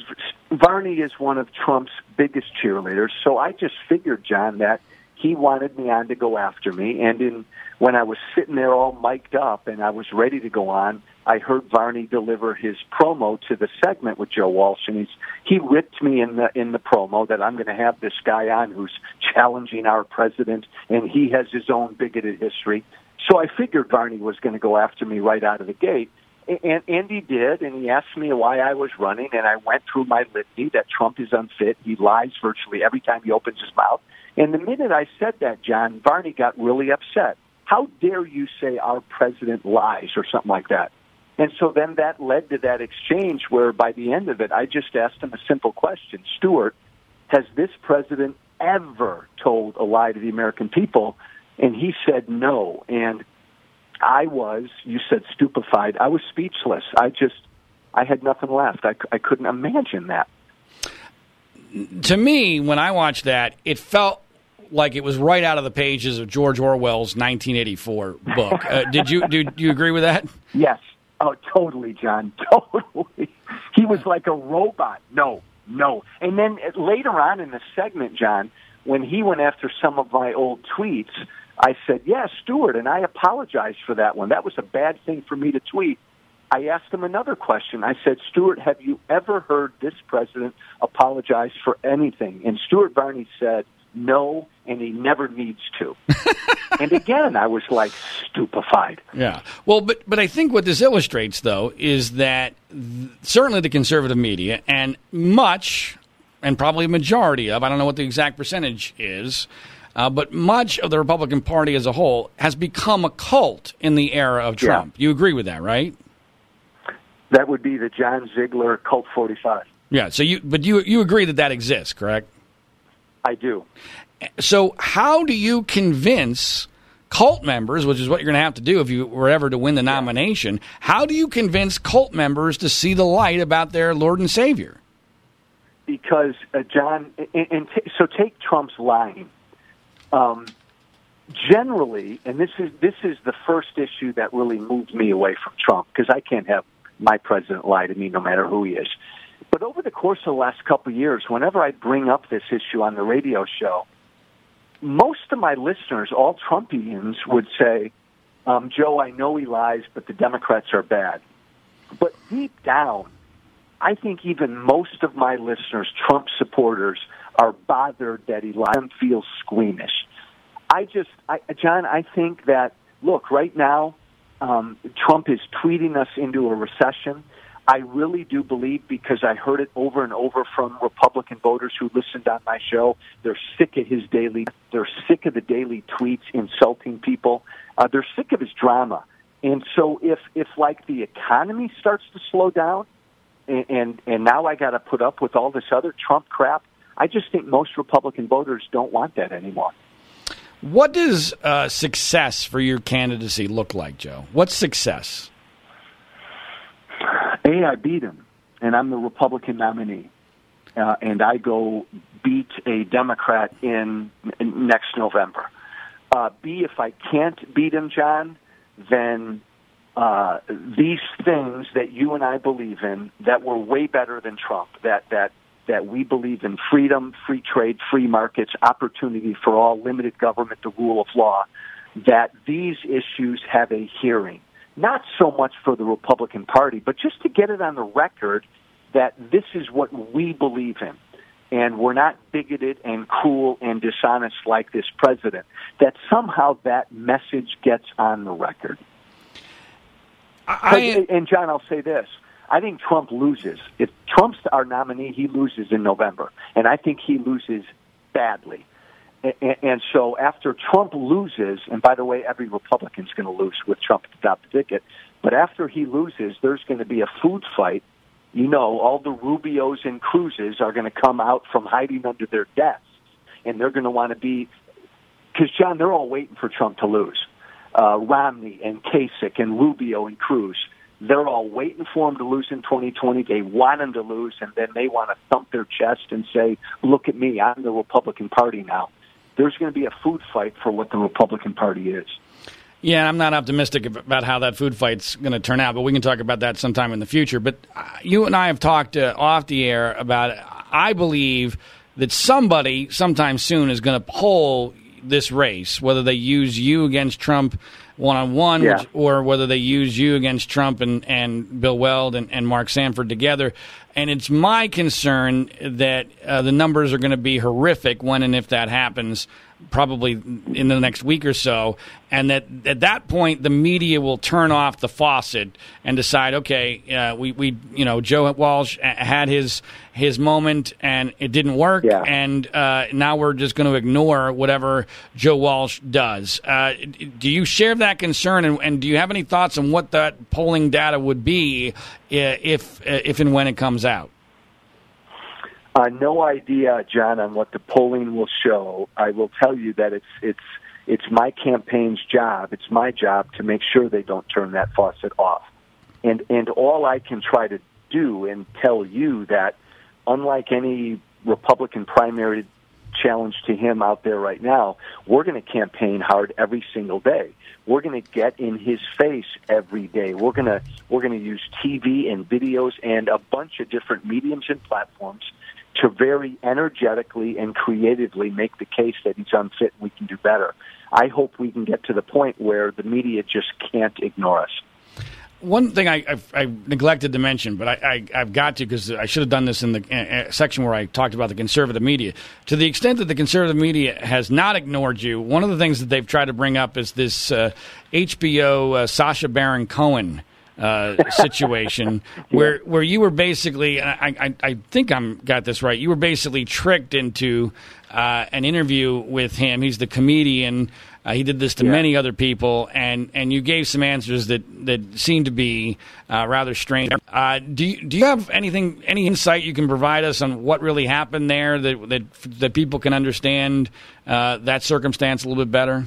Varney is one of Trump's biggest cheerleaders, so I just figured, John, that he wanted me on to go after me. And in when I was sitting there all mic'd up and I was ready to go on, I heard Varney deliver his promo to the segment with Joe Walsh, and he's he ripped me in the in the promo that I'm going to have this guy on who's challenging our president, and he has his own bigoted history. So I figured Varney was going to go after me right out of the gate. And, and he did, and he asked me why I was running, and I went through my litany that Trump is unfit. He lies virtually every time he opens his mouth. And the minute I said that, John, Varney got really upset. How dare you say our president lies or something like that? And so then that led to that exchange where by the end of it, I just asked him a simple question Stuart, has this president ever told a lie to the American people? And he said no. And I was, you said stupefied. I was speechless. I just, I had nothing left. I, I couldn't imagine that. To me, when I watched that, it felt like it was right out of the pages of George Orwell's 1984 book. Uh, did you do, do you agree with that? Yes. Oh, totally, John. Totally. He was like a robot. No, no. And then later on in the segment, John, when he went after some of my old tweets, I said, "Yeah, Stuart," and I apologized for that one. That was a bad thing for me to tweet. I asked him another question. I said, Stuart, have you ever heard this president apologize for anything? And Stuart Varney said, no, and he never needs to. and again, I was like stupefied. Yeah. Well, but but I think what this illustrates, though, is that th- certainly the conservative media and much, and probably a majority of, I don't know what the exact percentage is. Uh, but much of the Republican Party as a whole has become a cult in the era of Trump. Yeah. You agree with that, right? That would be the John Ziegler cult forty-five. Yeah. So you, but you you agree that that exists, correct? I do. So, how do you convince cult members, which is what you're going to have to do if you were ever to win the nomination, how do you convince cult members to see the light about their Lord and Savior? Because, uh, John, and, and t- so take Trump's lying. Um, generally, and this is this is the first issue that really moved me away from Trump because I can't have my president lie to me no matter who he is. But over the course of the last couple of years, whenever I bring up this issue on the radio show, most of my listeners, all Trumpians, would say, um, Joe, I know he lies, but the Democrats are bad. But deep down, I think even most of my listeners, Trump supporters, are bothered that he lies feel squeamish. I just, I, John, I think that, look, right now, um, Trump is tweeting us into a recession. I really do believe because I heard it over and over from Republican voters who listened on my show. They're sick of his daily. They're sick of the daily tweets insulting people. Uh, they're sick of his drama. And so, if if like the economy starts to slow down, and and, and now I got to put up with all this other Trump crap, I just think most Republican voters don't want that anymore. What does uh, success for your candidacy look like, Joe? What's success? A, I beat him, and I'm the Republican nominee. Uh, and I go beat a Democrat in, in next November. Uh, B, if I can't beat him, John, then uh, these things that you and I believe in that were way better than Trump, that that that we believe in freedom, free trade, free markets, opportunity for all, limited government, the rule of law, that these issues have a hearing not so much for the Republican Party, but just to get it on the record that this is what we believe in. And we're not bigoted and cruel and dishonest like this president. That somehow that message gets on the record. I, and John, I'll say this. I think Trump loses. If Trump's our nominee, he loses in November. And I think he loses badly. And, and so after Trump loses, and by the way, every Republican's going to lose with Trump at the top of the ticket, but after he loses, there's going to be a food fight. You know, all the Rubios and Cruzes are going to come out from hiding under their desks, and they're going to want to be, because John, they're all waiting for Trump to lose. Uh, Romney and Kasich and Rubio and Cruz they're all waiting for him to lose in 2020. They want him to lose, and then they want to thump their chest and say, "Look at me! I'm the Republican Party now." There's going to be a food fight for what the Republican Party is. Yeah, I'm not optimistic about how that food fight's going to turn out, but we can talk about that sometime in the future. But uh, you and I have talked uh, off the air about. I believe that somebody sometime soon is going to pull this race, whether they use you against Trump one on one, or whether they use you against Trump and, and Bill Weld and, and Mark Sanford together. And it's my concern that uh, the numbers are going to be horrific when and if that happens probably in the next week or so, and that at that point the media will turn off the faucet and decide, okay, uh, we we you know Joe Walsh had his his moment and it didn't work, yeah. and uh, now we're just going to ignore whatever Joe Walsh does. Uh, do you share that concern, and, and, do you have any thoughts on what that polling data would be if if and when it comes out? Uh, no idea, John, on what the polling will show. I will tell you that it's it's it's my campaign's job. It's my job to make sure they don't turn that faucet off. And and all I can try to do and tell you that, unlike any Republican primary challenge to him out there right now, we're going to campaign hard every single day. We're going to get in his face every day. We're going to we're going to use TV and videos and a bunch of different mediums and platforms to very energetically and creatively make the case that he's unfit and we can do better. I hope we can get to the point where the media just can't ignore us. One thing I, I've, I neglected to mention, but I, have got to because I should have done this in the uh, section where I talked about the conservative media. To the extent that the conservative media has not ignored you, one of the things that they've tried to bring up is this uh, HBO uh, Sacha Baron Cohen uh, situation where where you were basically I, I, I think I'm got this right you were basically tricked into uh, an interview with him. He's the comedian. Uh, he did this to yeah. many other people and and you gave some answers that that seemed to be uh, rather strange. Uh, do you, do you have anything any insight you can provide us on what really happened there that that that people can understand uh, that circumstance a little bit better?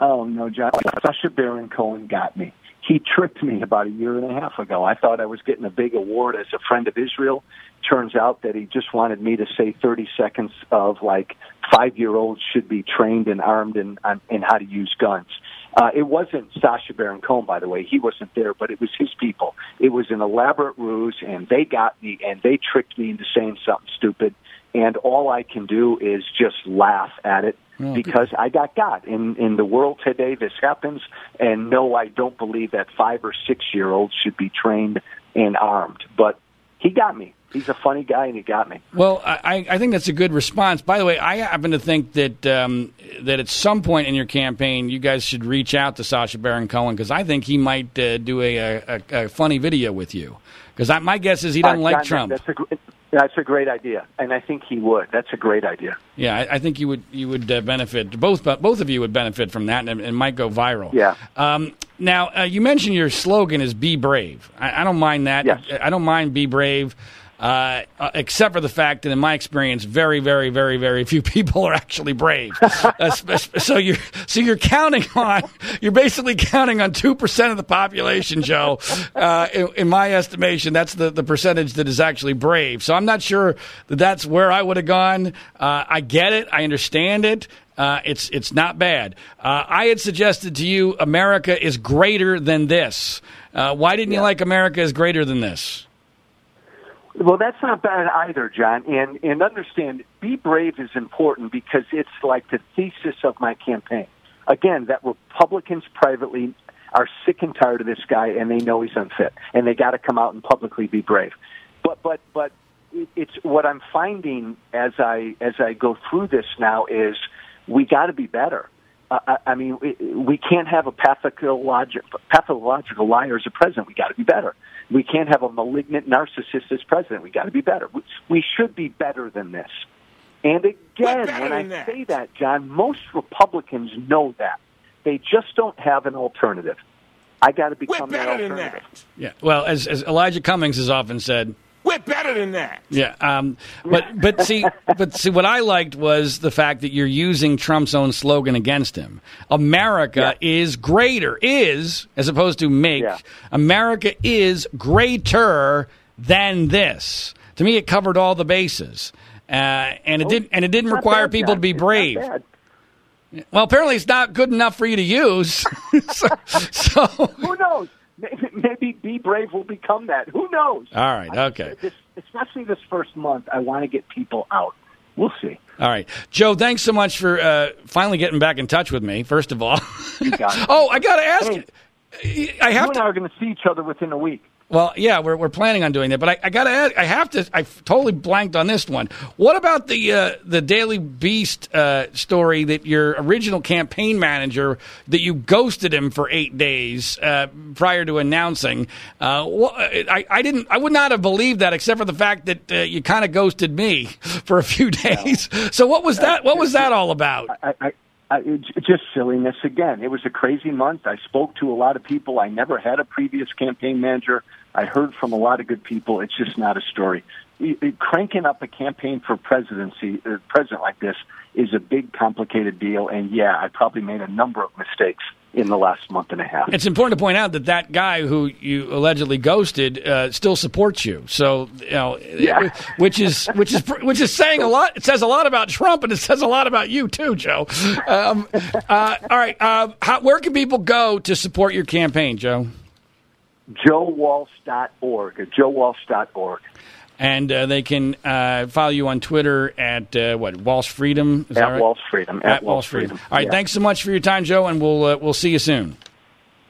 Oh no, John! Sacha Baron Cohen got me he tricked me about a year and a half ago. I thought I was getting a big award as a friend of Israel. Turns out that he just wanted me to say 30 seconds of like five year olds should be trained and armed in, in how to use guns. Uh, it wasn't Sacha Baron Cohen, by the way. He wasn't there, but it was his people. It was an elaborate ruse, and they got me, and they tricked me into saying something stupid. And all I can do is just laugh at it oh, because I got got. In in the world today, this happens, and no, I don't believe that five or six year olds should be trained and armed. But he got me. He's a funny guy, and he got me. Well, I, I think that's a good response. By the way, I happen to think that um, that at some point in your campaign, you guys should reach out to Sacha Baron Cohen because I think he might uh, do a, a, a, funny video with you. Because my guess is he doesn't uh, like Trump. That's a, that's a great idea, and I think he would. That's a great idea. Yeah, I, I think you would you would uh, benefit both both of you would benefit from that, and it might go viral. Yeah. Um, now uh, you mentioned your slogan is "Be brave." I, I don't mind that. Yes. I don't mind "Be brave." Uh, uh, except for the fact that, in my experience, very, very, very, very few people are actually brave. uh, so you're so you're counting on you're basically counting on two percent of the population, Joe. Uh, in, in, my estimation, that's the the percentage that is actually brave. So I'm not sure that that's where I would have gone. Uh, I get it. I understand it. Uh, it's it's not bad. Uh, I had suggested to you America is greater than this. Uh, why didn't yeah. you like America is greater than this? Well, that's not bad either, John. And and understand, be brave is important because it's like the thesis of my campaign. Again, that Republicans privately are sick and tired of this guy, and they know he's unfit, and they got to come out and publicly be brave. But but but it's what I'm finding as I as I go through this now is we got to be better. Uh, I mean, we, we can't have a pathological, pathological liar as a president. We got to be better. We can't have a malignant narcissist as president. We got to be better. We, we should be better than this. And again, when I that. say that, John, most Republicans know that. They just don't have an alternative. I got to We're become that better than alternative. that. Yeah. Well, as, as Elijah Cummings has often said, We're better than that. Yeah, um, but but see, but see, what I liked was the fact that you're using Trump's own slogan against him. America is greater, is as opposed to make. Yeah. America is greater than this. To me, it covered all the bases, uh, and it didn't and it didn't require bad, people John. to be brave. Well, apparently, it's not good enough for you to use. so, so, Who knows? Maybe, Be Brave will become that. Who knows? all right, okay. This, especially this first month, I want to get people out. We'll see. All right, Joe. Thanks so much for uh, finally getting back in touch with me. First of all, You got it. oh, I got to ask you. I you have and to. I are going to see each other within a week. Well, yeah, we're we're planning on doing that, but I, I got to ask. I have to. I totally blanked on this one. What about the uh, the Daily Beast uh, story that your original campaign manager that you ghosted him for eight days uh, prior to announcing? Uh, I I didn't. I would not have believed that, except for the fact that uh, you kind of ghosted me for a few days. So what was that? What was that all about? I, I, I, just silliness again. It was a crazy month. I spoke to a lot of people. I never had a previous campaign manager. I heard from a lot of good people. It's just not a story. Cranking up a campaign for presidency, uh, president like this, is a big, complicated deal. And yeah, I probably made a number of mistakes in the last month and a half. It's important to point out that that guy who you allegedly ghosted uh, still supports you. So you know, Yeah. which is which is which is saying a lot. It says a lot about Trump, and it says a lot about you too, Joe. Um, uh, all right, uh, how, where can people go to support your campaign, Joe? JoeWalsh.org. JoeWalsh.org. And uh, they can uh, follow you on Twitter at uh, what Walsh Freedom is At right? Walsh Freedom. At, Walsh Freedom. All right, Yeah. thanks so much for your time, Joe, and we'll uh, we'll see you soon.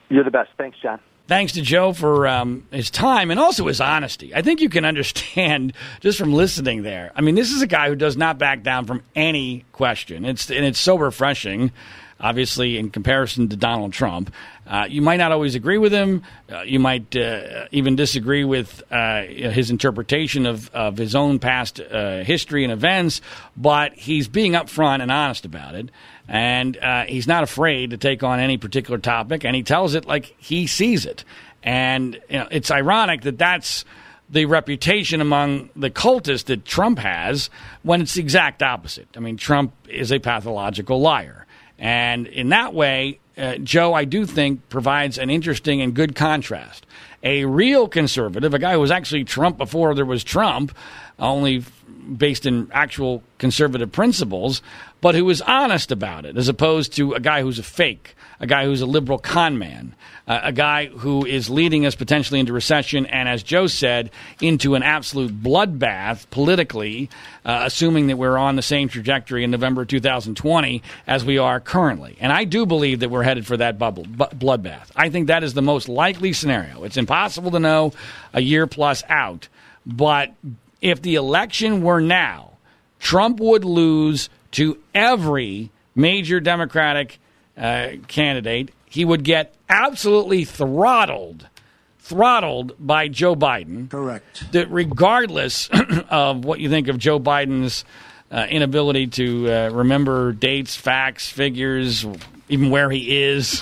You're the best. Thanks, John. thanks to Joe for um, his time and also his honesty. I think you can understand just from listening there. I mean, this is a guy who does not back down from any question. It's and it's so refreshing. Obviously, in comparison to Donald Trump, uh, you might not always agree with him. Uh, you might uh, even disagree with uh, his interpretation of, of his own past uh, history and events. But he's being upfront and honest about it and he's not afraid to take on any particular topic, and he tells it like he sees it. And you know, it's ironic that that's the reputation among the cultists that Trump has when it's the exact opposite. I mean, Trump is a pathological liar. And in that way, uh, Joe, I do think, provides an interesting and good contrast. A real conservative, a guy who was actually Trump before there was Trump, only based in actual conservative principles, but who is honest about it, as opposed to a guy who's a fake, a guy who's a liberal con man, uh, a guy who is leading us potentially into recession and, as Joe said, into an absolute bloodbath politically, uh, assuming that we're on the same trajectory in November 2020 as we are currently. And I do believe that we're headed for that bubble, bu- bloodbath. I think that is the most likely scenario. It's impossible to know a year plus out, but if the election were now, Trump would lose to every major Democratic uh, candidate. He would get absolutely throttled, throttled by Joe Biden. Correct. That regardless of what you think of Joe Biden's uh, inability to uh, remember dates, facts, figures, even where he is.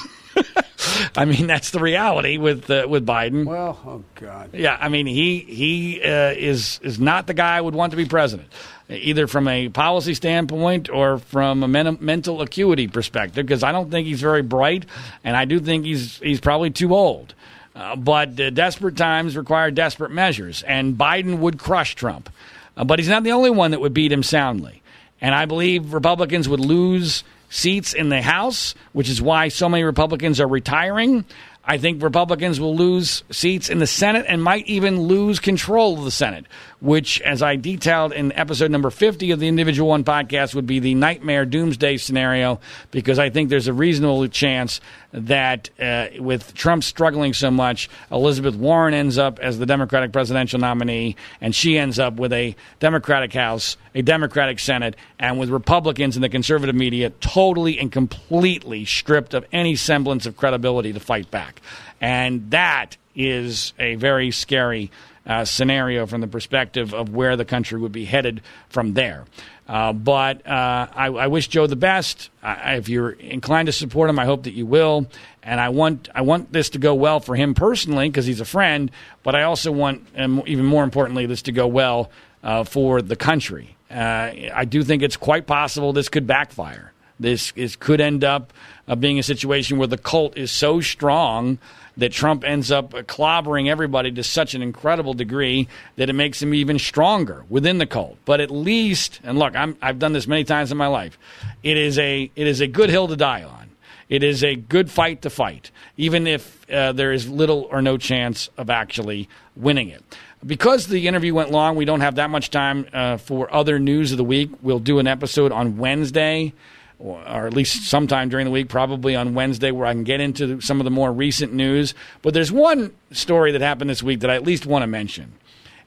I mean, that's the reality with uh, with Biden. Well, oh God. Yeah, I mean he he uh, is is not the guy I would want to be president, either from a policy standpoint or from a men- mental acuity perspective. Because I don't think he's very bright, and I do think he's he's probably too old. Uh, but uh, desperate times require desperate measures, and Biden would crush Trump. Uh, but he's not the only one that would beat him soundly. And I believe Republicans would lose seats in the House, which is why so many Republicans are retiring. I think Republicans will lose seats in the Senate and might even lose control of the Senate, which, as I detailed in episode number 50 of the Individual One podcast, would be the nightmare doomsday scenario because I think there's a reasonable chance that uh, with Trump struggling so much, Elizabeth Warren ends up as the Democratic presidential nominee, and she ends up with a Democratic House, a Democratic Senate, and with Republicans in the conservative media totally and completely stripped of any semblance of credibility to fight back. And that is a very scary uh, scenario from the perspective of where the country would be headed from there. Uh, but uh, I, I, wish Joe the best. I, if you're inclined to support him, I hope that you will. And I want I want this to go well for him personally because he's a friend. But I also want, and even more importantly, this to go well uh, for the country. Uh, I do think it's quite possible this could backfire. This is, could end up uh, being a situation where the cult is so strong that Trump ends up clobbering everybody to such an incredible degree that it makes him even stronger within the cult. But at least, and look, i have done this many times in my life. It is a it is a good hill to die on. It is a good fight to fight, even if uh, there is little or no chance of actually winning it. Because the interview went long, we don't have that much time uh, for other news of the week. We'll do an episode on Wednesday or, at least sometime during the week, probably on Wednesday, where I can get into some of the more recent news. But there's one story that happened this week that I at least want to mention,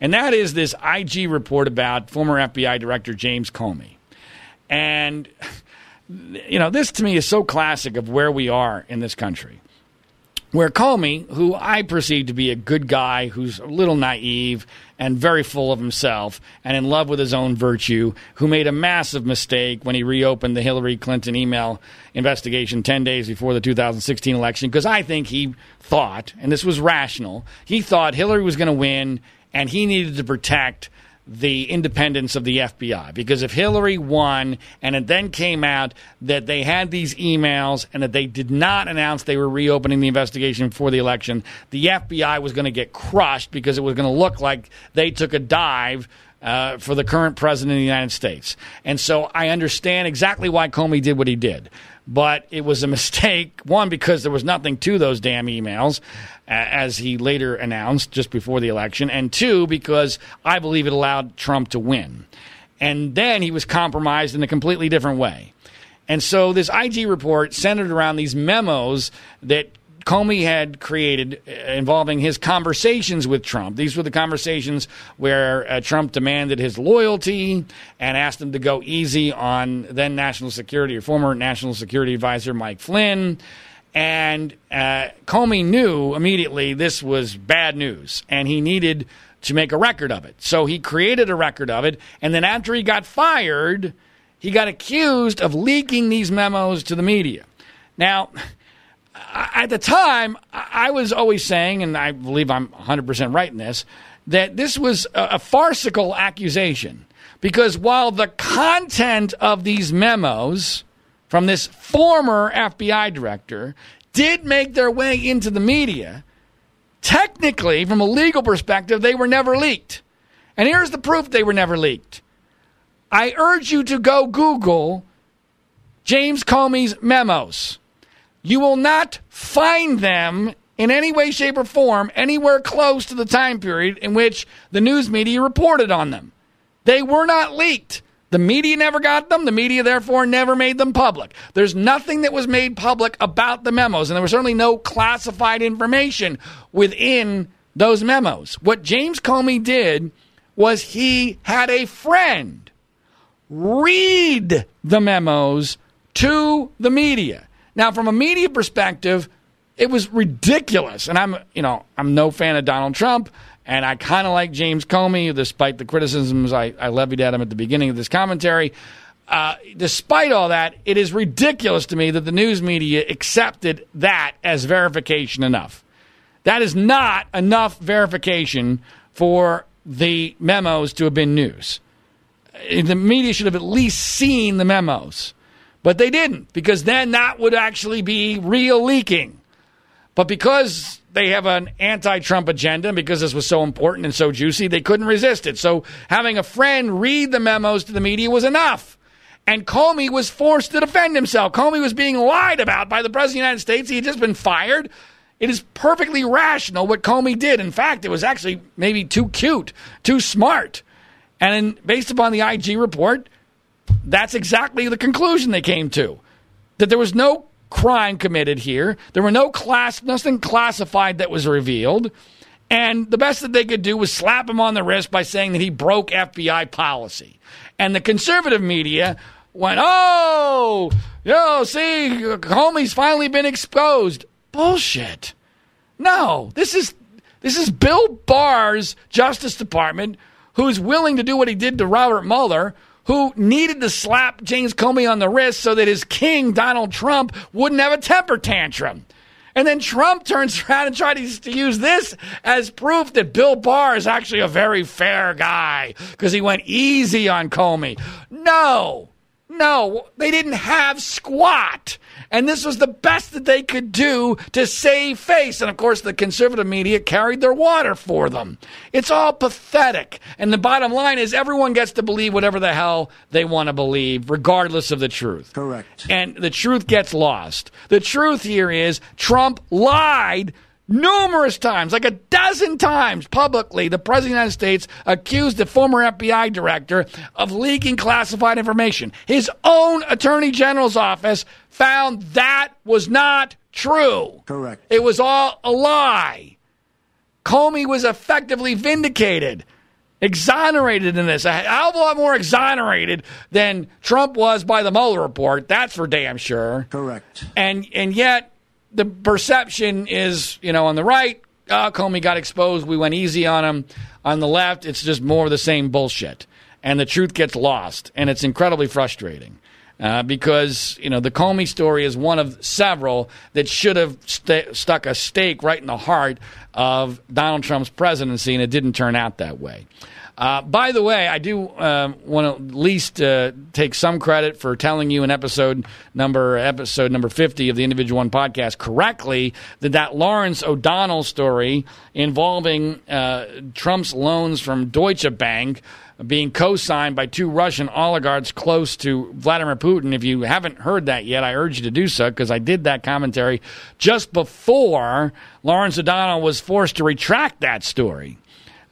and that is this IG report about former FBI Director James Comey. And, you know, this to me is so classic of where we are in this country where Comey, who I perceive to be a good guy who's a little naive and very full of himself and in love with his own virtue, who made a massive mistake when he reopened the Hillary Clinton email investigation 10 days before the 2016 election, because I think he thought, and this was rational, he thought Hillary was going to win and he needed to protect the independence of the FBI. Because if Hillary won and it then came out that they had these emails and that they did not announce they were reopening the investigation before the election, the FBI was going to get crushed because it was going to look like they took a dive. Uh, for the current president of the United States. And so I understand exactly why Comey did what he did but it was a mistake. One, because there was nothing to those damn emails, as he later announced just before the election, and two, because I believe it allowed Trump to win. And then he was compromised in a completely different way. And so this IG report centered around these memos that Comey had created uh, involving his conversations with Trump. These were the conversations where uh, Trump demanded his loyalty and asked him to go easy on then National Security or former National Security Advisor Mike Flynn. And uh, Comey knew immediately this was bad news, and he needed to make a record of it. So he created a record of it, and then after he got fired, he got accused of leaking these memos to the media. Now, at the time, I was always saying, and I believe I'm 100% right in this, that this was a, farcical accusation. Because while the content of these memos from this former FBI director did make their way into the media, technically, from a legal perspective, they were never leaked. And here's the proof they were never leaked. I urge you to go Google James Comey's memos. You will not find them in any way, shape, or form anywhere close to the time period in which the news media reported on them. They were not leaked. The media never got them. The media, therefore, never made them public. There's nothing that was made public about the memos, and there was certainly no classified information within those memos. What James Comey did was he had a friend read the memos to the media. Now, from a media perspective, it was ridiculous. And I'm, you know, I'm no fan of Donald Trump, and I kind of like James Comey, despite the criticisms I, I, levied at him at the beginning of this commentary. Uh, despite all that, it is ridiculous to me that the news media accepted that as verification enough. That is not enough verification for the memos to have been news. The media should have at least seen the memos. But they didn't, because then that would actually be real leaking. But because they have an anti Trump agenda, and because this was so important and so juicy, they couldn't resist it. So having a friend read the memos to the media was enough. And Comey was forced to defend himself. Comey was being lied about by the President of the United States. He had just been fired. It is perfectly rational what Comey did. In fact, it was actually maybe too cute, too smart. And in, based upon the IG report, that's exactly the conclusion they came to. That there was no crime committed here. There were no class, nothing classified that was revealed. And the best that they could do was slap him on the wrist by saying that he broke FBI policy. And the conservative media went, oh, yo, see, Comey's finally been exposed. Bullshit. No, this is This is Bill Barr's Justice Department who's willing to do what he did to Robert Mueller, who needed to slap James Comey on the wrist so that his king, Donald Trump, wouldn't have a temper tantrum. And then Trump turns around and tries to use this as proof that Bill Barr is actually a very fair guy because he went easy on Comey. No, no, they didn't have squat. And this was the best that they could do to save face. And of course, the conservative media carried their water for them. It's all pathetic. And the bottom line is everyone gets to believe whatever the hell they want to believe, regardless of the truth. Correct. And the truth gets lost. The truth here is Trump lied numerous times, like a dozen times publicly, the President of the United States accused the former FBI director of leaking classified information. His own Attorney General's office found that was not true. Correct. It was all a lie. Comey was effectively vindicated, exonerated in this. A hell of a lot more exonerated than Trump was by the Mueller report. That's for damn sure. Correct. And and yet the perception is, you know, on the right, oh, Comey got exposed. We went easy on him. On the left, it's just more of the same bullshit. And the truth gets lost. And it's incredibly frustrating. Uh, because you know the Comey story is one of several that should have st- stuck a stake right in the heart of Donald Trump's presidency, and it didn't turn out that way. Uh, by the way, I do uh, want to at least uh, take some credit for telling you in episode number episode number fifty of the Individual One podcast correctly that that Lawrence O'Donnell story involving uh, Trump's loans from Deutsche Bank being co-signed by two Russian oligarchs close to Vladimir Putin. If you haven't heard that yet, I urge you to do so because I did that commentary just before Lawrence O'Donnell was forced to retract that story.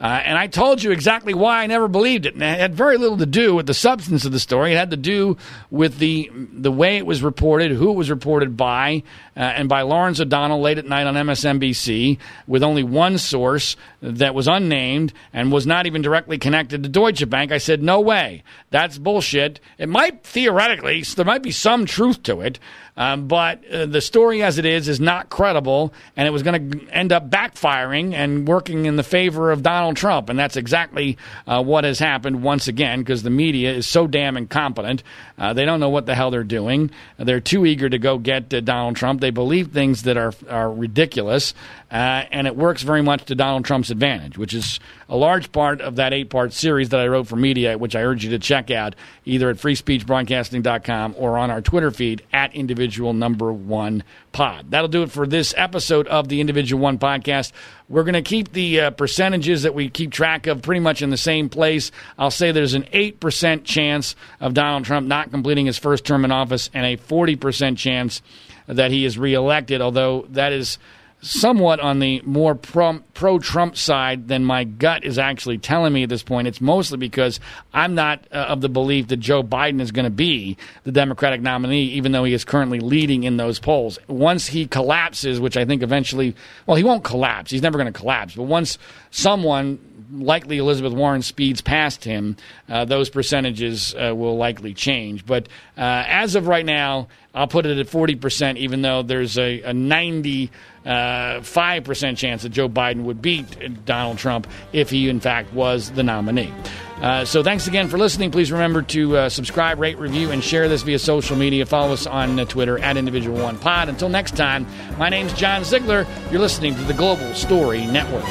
Uh, and I told you exactly why I never believed it. And it had very little to do with the substance of the story. It had to do with the the way it was reported, who it was reported by, uh, and by Lawrence O'Donnell late at night on MSNBC with only one source that was unnamed and was not even directly connected to Deutsche Bank. I said, no way. That's bullshit. It might theoretically, there might be some truth to it, um, but uh, the story as it is is not credible, and it was going to end up backfiring and working in the favor of Donald Trump. And that's exactly uh, what has happened once again because the media is so damn incompetent. Uh, they don't know what the hell they're doing. They're too eager to go get uh, Donald Trump. They believe things that are, are ridiculous, uh, and it works very much to Donald Trump's advantage, which is a large part of that eight part series that I wrote for Mediaite, which I urge you to check out either at freespeechbroadcasting.com or on our Twitter feed at individual number one pod. That'll do it for this episode of the Individual One podcast. We're going to keep the uh, percentages that we keep track of pretty much in the same place. I'll say there's an 8% chance of Donald Trump not completing his first term in office and a 40% chance that he is reelected, although that is somewhat on the more pro Trump side than my gut is actually telling me at this point. It's mostly because I'm not uh, of the belief that Joe Biden is going to be the Democratic nominee, even though he is currently leading in those polls. Once he collapses, which I think eventually, well, he won't collapse. He's never going to collapse. But once someone likely Elizabeth Warren speeds past him, uh, those percentages uh, will likely change. But uh, as of right now, I'll put it at 40%, even though there's a, a 95% uh, chance that Joe Biden would beat Donald Trump if he, in fact, was the nominee. Uh, so thanks again for listening. Please remember to uh, subscribe, rate, review, and share this via social media. Follow us on uh, Twitter at Individual One Pod. Until next time, my name's John Ziegler. You're listening to the Global Story Network.